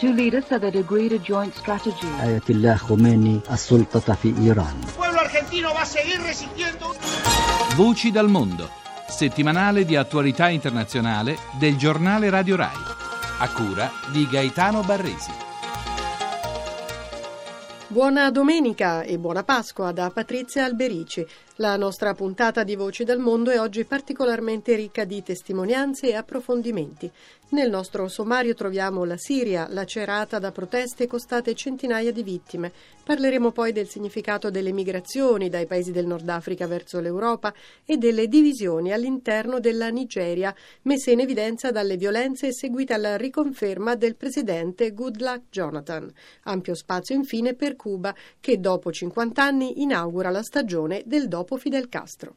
two leaders said they'd agreed a joint strategy. آية الله خميني السلطة في إيران Il pueblo argentino va a seguir resistiendo. Voci dal mondo, settimanale di attualità internazionale del giornale Radio Rai, a cura di Gaetano Barresi. Buona domenica e buona Pasqua da Patrizia Alberici. La nostra puntata di Voci dal Mondo è oggi particolarmente ricca di testimonianze e approfondimenti. Nel nostro sommario troviamo la Siria, lacerata da proteste costate centinaia di vittime. Parleremo poi del significato delle migrazioni dai paesi del Nord Africa verso l'Europa e delle divisioni all'interno della Nigeria, messe in evidenza dalle violenze seguite alla riconferma del presidente Goodluck Jonathan. Ampio spazio infine per Cuba, che dopo 50 anni inaugura la stagione del dopo Fidel Castro.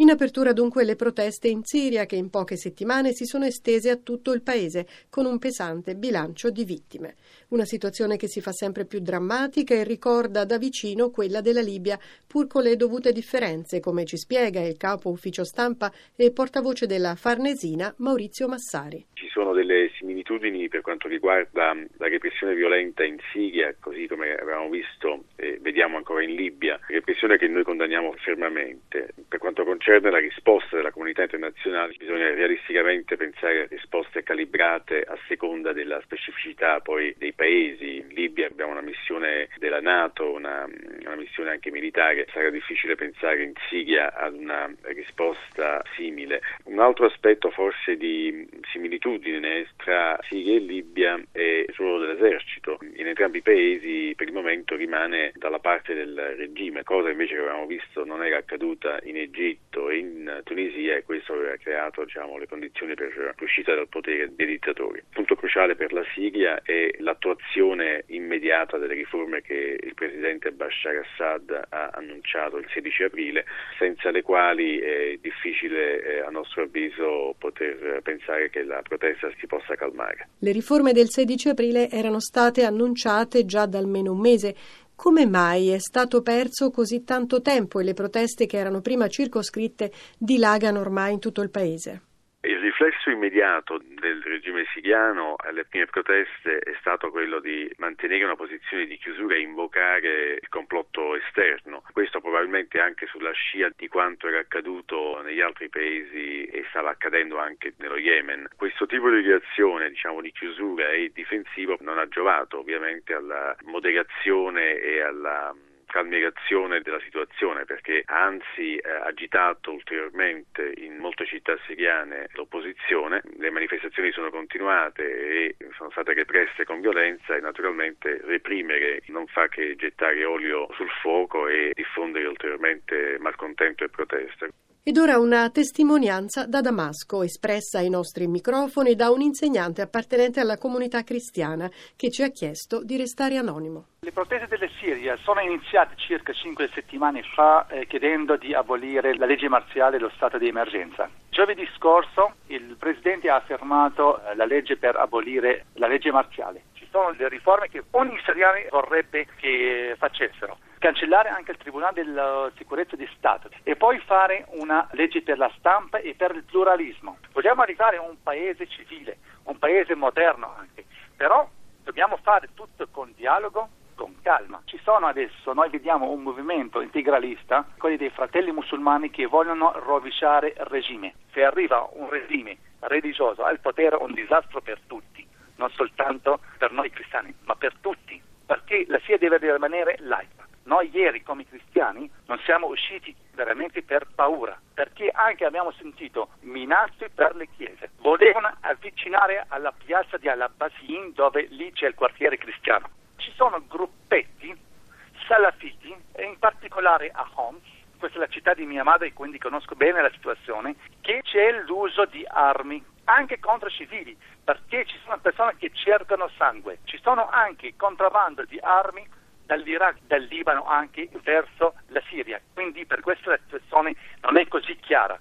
In apertura dunque le proteste in Siria che in poche settimane si sono estese a tutto il paese con un pesante bilancio di vittime. Una situazione che si fa sempre più drammatica e ricorda da vicino quella della Libia, pur con le dovute differenze, come ci spiega il capo ufficio stampa e portavoce della Farnesina Maurizio Massari. Ci sono delle similitudini per quanto riguarda la repressione violenta in Siria, così come avevamo visto e vediamo ancora in Libia, repressione che noi condanniamo fermamente. Per quanto concerne la risposta della comunità internazionale, bisogna realisticamente pensare a risposte calibrate a seconda della specificità poi dei paesi. In Libia abbiamo una missione della Nato, una, una missione anche militare, sarà difficile pensare in Siria ad una risposta simile. Un altro aspetto forse di similitudine tra Siria e Libia è il ruolo dell'esercito. In entrambi i paesi per il momento rimane dalla parte del regime, cosa invece che avevamo visto non era accaduta in Egitto e in Tunisia e questo aveva creato diciamo, le condizioni per l'uscita dal potere dei dittatori. Il punto cruciale per la Siria è l'attuazione immediata delle riforme che il presidente Bashar Assad ha annunciato il 16 aprile, senza le quali è difficile eh, a nostro avviso poter pensare che la protesta si possa calmare. Le riforme del 16 aprile erano state annunciate già da almeno un mese. Come mai è stato perso così tanto tempo e le proteste che erano prima circoscritte dilagano ormai in tutto il paese? Riflesso immediato del regime siriano alle prime proteste è stato quello di mantenere una posizione di chiusura e invocare il complotto esterno. Questo probabilmente anche sulla scia di quanto era accaduto negli altri paesi e stava accadendo anche nello Yemen. Questo tipo di reazione, diciamo di chiusura e difensivo non ha giovato ovviamente alla moderazione e alla calmierazione della situazione perché ha anzi eh, agitato ulteriormente in molte città siriane l'opposizione, le manifestazioni sono continuate e sono state represse con violenza e naturalmente reprimere non fa che gettare olio sul fuoco e diffondere ulteriormente malcontento e proteste. Ed ora una testimonianza da Damasco, espressa ai nostri microfoni da un insegnante appartenente alla comunità cristiana che ci ha chiesto di restare anonimo. Le proteste della Siria sono iniziate circa cinque settimane fa eh, chiedendo di abolire la legge marziale e lo stato di emergenza. Giovedì scorso il Presidente ha affermato eh, la legge per abolire la legge marziale. Ci sono le riforme che ogni siriano vorrebbe che facessero cancellare anche il Tribunale della Sicurezza di Stato e poi fare una legge per la stampa e per il pluralismo. Vogliamo arrivare a un paese civile, un paese moderno anche, però dobbiamo fare tutto con dialogo, con calma. Ci sono adesso, noi vediamo un movimento integralista, quelli dei fratelli musulmani che vogliono rovesciare il regime. Se arriva un regime religioso al potere è un disastro per tutti, non soltanto per noi cristiani, ma per tutti, perché la Siria deve rimanere laica. Noi ieri come cristiani non siamo usciti veramente per paura, perché anche abbiamo sentito minacce per le chiese. Volevano avvicinare alla piazza di Al-Abbasin dove lì c'è il quartiere cristiano. Ci sono gruppetti salafiti, e in particolare a Homs, questa è la città di mia madre, quindi conosco bene la situazione, che c'è l'uso di armi anche contro civili, perché ci sono persone che cercano sangue. Ci sono anche contrabbando di armi dall'Iraq, dal Libano anche verso la Siria. Quindi per questo la situazione non è così chiara.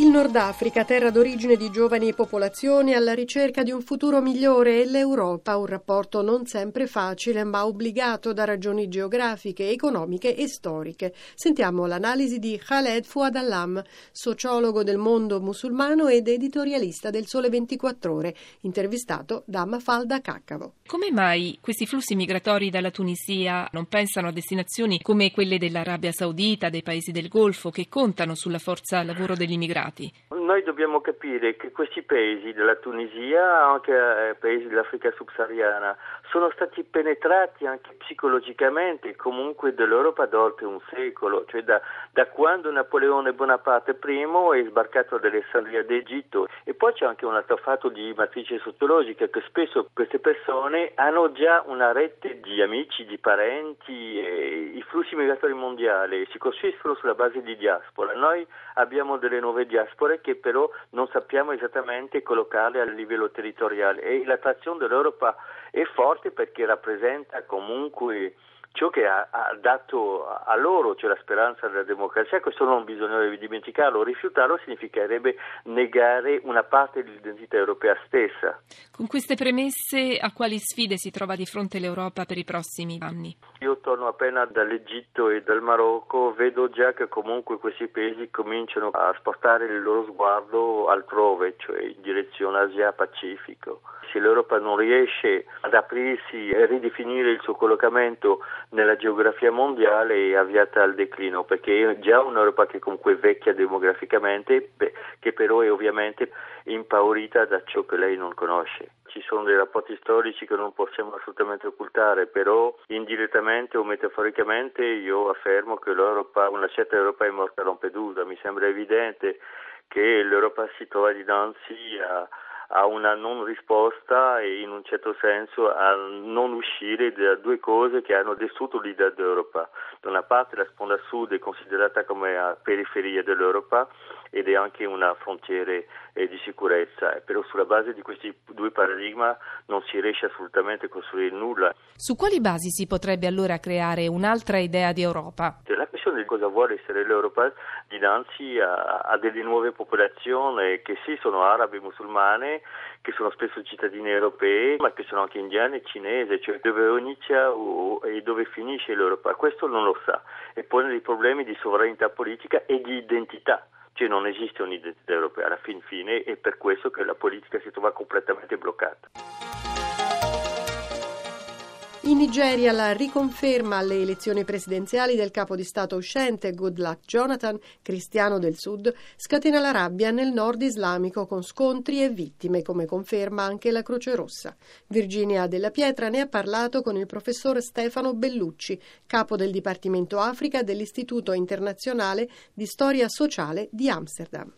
Il Nord Africa, terra d'origine di giovani popolazioni alla ricerca di un futuro migliore e l'Europa, un rapporto non sempre facile ma obbligato da ragioni geografiche, economiche e storiche. Sentiamo l'analisi di Khaled Fouad Allam, sociologo del mondo musulmano ed editorialista del Sole 24 Ore, intervistato da Mafalda Caccavo. Come mai questi flussi migratori dalla Tunisia non pensano a destinazioni come quelle dell'Arabia Saudita, dei paesi del Golfo, che contano sulla forza lavoro degli immigrati? Stati? Noi dobbiamo capire che questi paesi della Tunisia, anche eh, paesi dell'Africa subsahariana, sono stati penetrati anche psicologicamente comunque dall'Europa da oltre un secolo, cioè da, da quando Napoleone Bonaparte I è sbarcato ad Alessandria d'Egitto. E poi c'è anche un altro fatto di matrice sociologica che spesso queste persone hanno già una rete di amici, di parenti, i flussi migratori mondiali si costruiscono sulla base di diaspora. Noi abbiamo delle nuove diaspore che però non sappiamo esattamente collocare a livello territoriale. E l'attrazione dell'Europa è forte perché rappresenta comunque ciò che ha, ha, dato a loro, cioè la speranza della democrazia, questo non bisogna dimenticarlo, rifiutarlo significherebbe negare una parte dell'identità europea stessa. Con queste premesse a quali sfide si trova di fronte l'Europa per i prossimi anni? Io torno appena dall'Egitto e dal Marocco, vedo già che comunque questi paesi cominciano a spostare il loro sguardo altrove, cioè in direzione Asia-Pacifico. Se l'Europa non riesce ad aprirsi e ridefinire il suo collocamento nella geografia mondiale è avviata al declino perché è già un'Europa che comunque è vecchia demograficamente che però è ovviamente impaurita da ciò che lei non conosce. Ci sono dei rapporti storici che non possiamo assolutamente occultare, però indirettamente o metaforicamente io affermo che una certa Europa è morta a Lampedusa. Mi sembra evidente che l'Europa si trova dinanzi a a una non risposta e in un certo senso a non uscire da due cose che hanno distrutto l'idea d'Europa. Da una parte la sponda sud è considerata come a periferia dell'Europa ed è anche una frontiera eh, di sicurezza, però sulla base di questi due paradigmi non si riesce assolutamente a costruire nulla. Su quali basi si potrebbe allora creare un'altra idea di Europa? La questione di cosa vuole essere l'Europa dinanzi a, a delle nuove popolazioni che sì sono arabe, musulmane, che sono spesso cittadini europei, ma che sono anche indiani e cinesi, cioè dove inizia e dove finisce l'Europa. Questo non lo sa e pone dei problemi di sovranità politica e di identità cioè non esiste un'identità europea alla fin fine e per questo che la politica si trova completamente bloccata. In Nigeria la riconferma alle elezioni presidenziali del capo di Stato uscente Goodluck Jonathan, cristiano del sud, scatena la rabbia nel nord islamico con scontri e vittime, come conferma anche la Croce Rossa. Virginia Della Pietra ne ha parlato con il professor Stefano Bellucci, capo del Dipartimento Africa dell'Istituto internazionale di Storia Sociale di Amsterdam.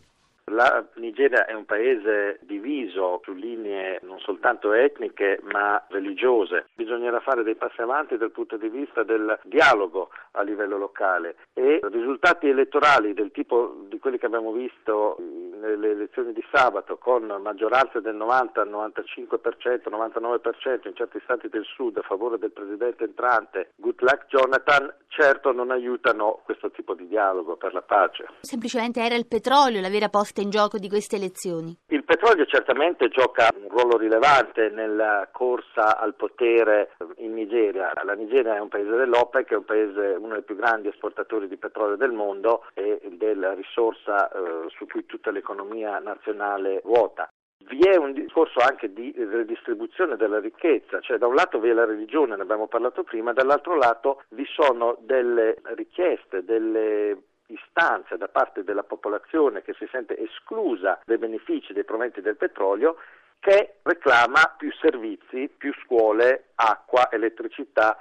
La Nigeria è un paese diviso su linee non soltanto etniche ma religiose. Bisognerà fare dei passi avanti dal punto di vista del dialogo a livello locale e risultati elettorali del tipo di quelli che abbiamo visto nelle elezioni di sabato con maggioranze del 90, 95%, 99% in certi stati del sud a favore del presidente entrante Goodluck Jonathan certo non aiutano questo tipo di dialogo per la pace. Semplicemente era il petrolio la vera posta in gioco di queste elezioni? Il petrolio certamente gioca un ruolo rilevante nella corsa al potere in Nigeria. La Nigeria è un paese dell'OPEC, è un paese, uno dei più grandi esportatori di petrolio del mondo e della risorsa eh, su cui tutta l'economia nazionale ruota. Vi è un discorso anche di redistribuzione della ricchezza, cioè da un lato vi è la religione, ne abbiamo parlato prima, dall'altro lato vi sono delle richieste, delle istanze da parte della popolazione che si sente esclusa dai benefici dei proventi del petrolio che reclama più servizi, più scuole, acqua, elettricità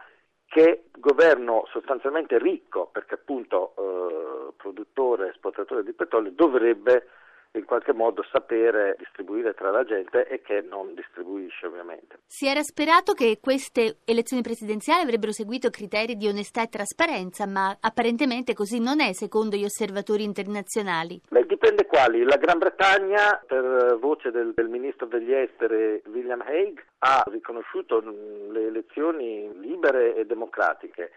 che governo sostanzialmente ricco, perché appunto eh, produttore esportatore di petrolio dovrebbe in qualche modo sapere distribuire tra la gente e che non distribuisce ovviamente. Si era sperato che queste elezioni presidenziali avrebbero seguito criteri di onestà e trasparenza, ma apparentemente così non è secondo gli osservatori internazionali. Beh, dipende quali. La Gran Bretagna, per voce del, del ministro degli esteri William Hague, ha riconosciuto le elezioni libere e democratiche.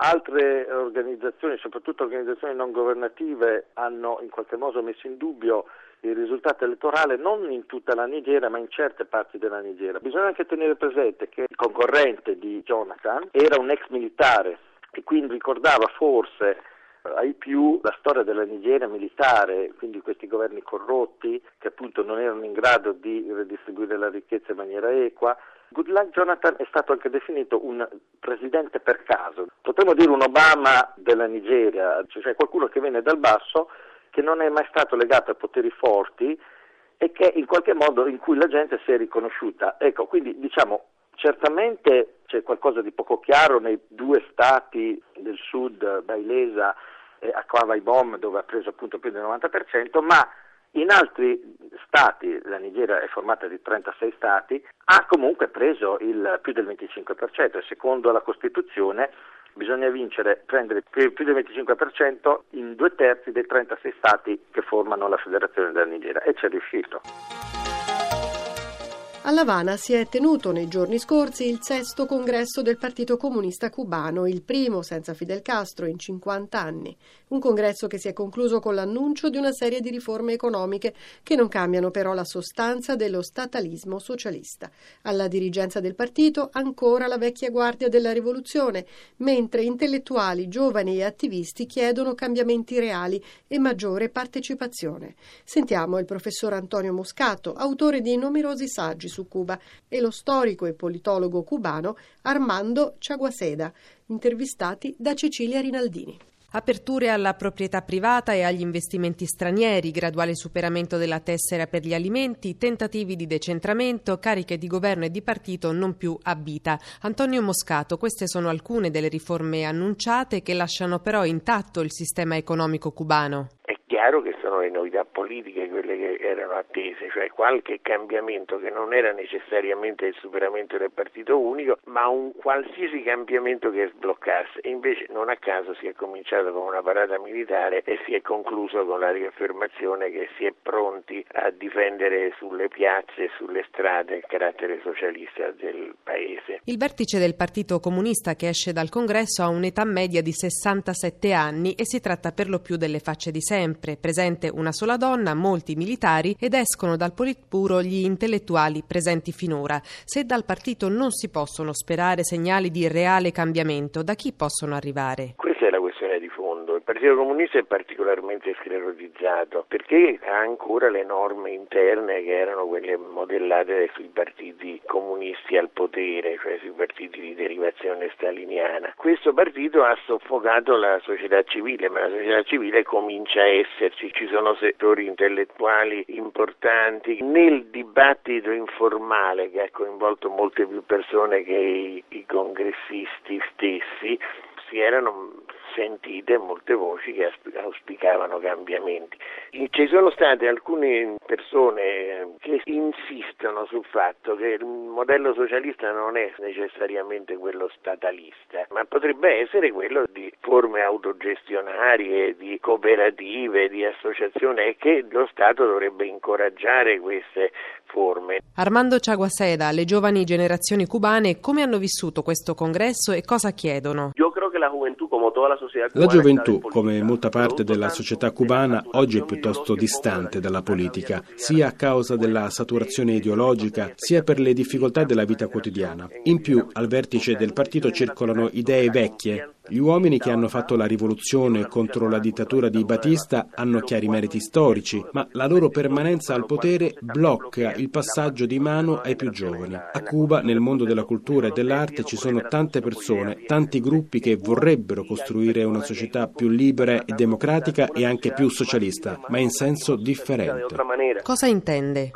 Altre organizzazioni, soprattutto organizzazioni non governative, hanno in qualche modo messo in dubbio il risultato elettorale non in tutta la Nigeria ma in certe parti della Nigeria. Bisogna anche tenere presente che il concorrente di Jonathan era un ex militare e quindi ricordava forse ai più la storia della Nigeria militare, quindi questi governi corrotti che appunto non erano in grado di redistribuire la ricchezza in maniera equa. Goodluck Jonathan è stato anche definito un presidente per caso, potremmo dire un Obama della Nigeria, cioè qualcuno che viene dal basso, che non è mai stato legato a poteri forti e che in qualche modo in cui la gente si è riconosciuta. Ecco, quindi diciamo certamente c'è qualcosa di poco chiaro nei due stati del sud, Bailesa e Akwa Ibom, dove ha preso appunto più del 90%, ma in altri stati, la Nigeria è formata di 36 stati, ha comunque preso il più del 25% e secondo la Costituzione bisogna vincere, prendere più, più, del 25% in due terzi dei 36 stati che formano la Federazione della Nigeria e ci è riuscito. A si è tenuto nei giorni scorsi il sesto congresso del Partito Comunista Cubano, il primo senza Fidel Castro in 50 anni. Un congresso che si è concluso con l'annuncio di una serie di riforme economiche che non cambiano però la sostanza dello statalismo socialista. Alla dirigenza del partito ancora la vecchia guardia della rivoluzione, mentre intellettuali, giovani e attivisti chiedono cambiamenti reali e maggiore partecipazione. Sentiamo il professor Antonio Moscato, autore di numerosi saggi su Cuba, e lo storico e politologo cubano Armando Chaguaseda, intervistati da Cecilia Rinaldini. Aperture alla proprietà privata e agli investimenti stranieri, graduale superamento della tessera per gli alimenti, tentativi di decentramento, cariche di governo e di partito non più a vita. Antonio Moscato, queste sono alcune delle riforme annunciate che lasciano però intatto il sistema economico cubano chiaro che sono le novità politiche quelle che erano attese, cioè qualche cambiamento che non era necessariamente il superamento del partito unico, ma un qualsiasi cambiamento che sbloccasse. Invece non a caso si è cominciato con una parata militare e si è concluso con la riaffermazione che si è pronti a difendere sulle piazze sulle strade il carattere socialista del paese. Il vertice del Partito Comunista che esce dal congresso ha un'età media di 67 anni e si tratta per lo più delle facce di sempre sempre, presente una sola donna, molti militari ed escono dal Politburo gli intellettuali presenti finora. Se dal partito non si possono sperare segnali di reale cambiamento, da chi possono arrivare? Questa è la questione di fondo. Il Partito Comunista è particolarmente sclerotizzato perché ha ancora le norme interne che erano quelle modellate sui partiti comunisti al potere, cioè sui partiti di derivazione staliniana. Questo partito ha soffocato la società civile, ma la società civile comincia a esserci, ci sono settori intellettuali importanti. Nel dibattito informale che ha coinvolto molte più persone che i, i congressisti stessi, si erano sentite molte voci che auspicavano cambiamenti. Ci sono state alcune persone che insistono sul fatto che il modello socialista non è necessariamente quello statalista, ma potrebbe essere quello di forme autogestionarie, di cooperative, di associazioni e che lo Stato dovrebbe incoraggiare queste forme. Armando Ciaguaseda, le giovani generazioni cubane come hanno vissuto questo congresso e cosa chiedono? Io credo che la gioventù, come tutta la società la gioventù, come molta parte della società cubana, oggi è piuttosto distante dalla politica, sia a causa della saturazione ideologica, sia per le difficoltà della vita quotidiana. In più, al vertice del partito circolano idee vecchie, gli uomini che hanno fatto la rivoluzione contro la dittatura di Batista hanno chiari meriti storici, ma la loro permanenza al potere blocca il passaggio di mano ai più giovani. A Cuba, nel mondo della cultura e dell'arte, ci sono tante persone, tanti gruppi che vorrebbero costruire una società più libera e democratica e anche più socialista, ma in senso differente. Cosa intende?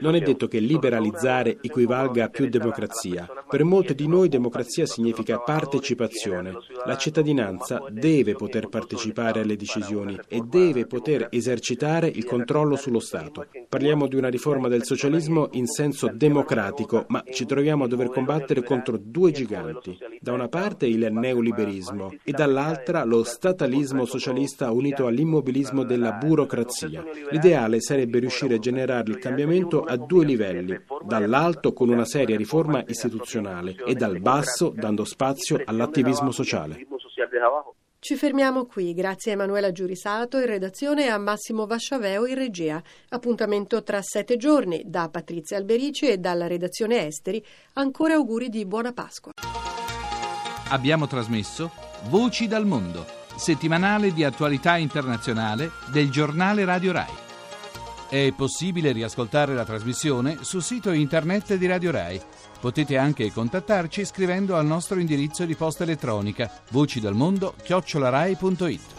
Non è detto che liberalizzare equivalga a più democrazia. Per molti di noi democrazia significa partecipazione. La cittadinanza deve poter partecipare alle decisioni e deve poter esercitare il controllo sullo Stato. Parliamo di una riforma del socialismo in senso democratico, ma ci troviamo a dover combattere contro due giganti. Da una parte il neoliberismo e dall'altra lo statalismo socialista unito all'immobilismo della burocrazia. L'ideale sarebbe riuscire a generare il cambiamento a due livelli, dall'alto con una seria riforma istituzionale e dal basso dando spazio all'attivismo sociale. Ci fermiamo qui, grazie a Emanuela Giurisato in redazione e a Massimo Vasciaveo in regia. Appuntamento tra sette giorni da Patrizia Alberici e dalla redazione Esteri. Ancora auguri di buona Pasqua. Abbiamo trasmesso Voci dal mondo, settimanale di attualità internazionale del giornale Radio Rai. È possibile riascoltare la trasmissione sul sito internet di Radio Rai Potete anche contattarci scrivendo al nostro indirizzo di posta elettronica vocidalmondo chiocciolarai.it.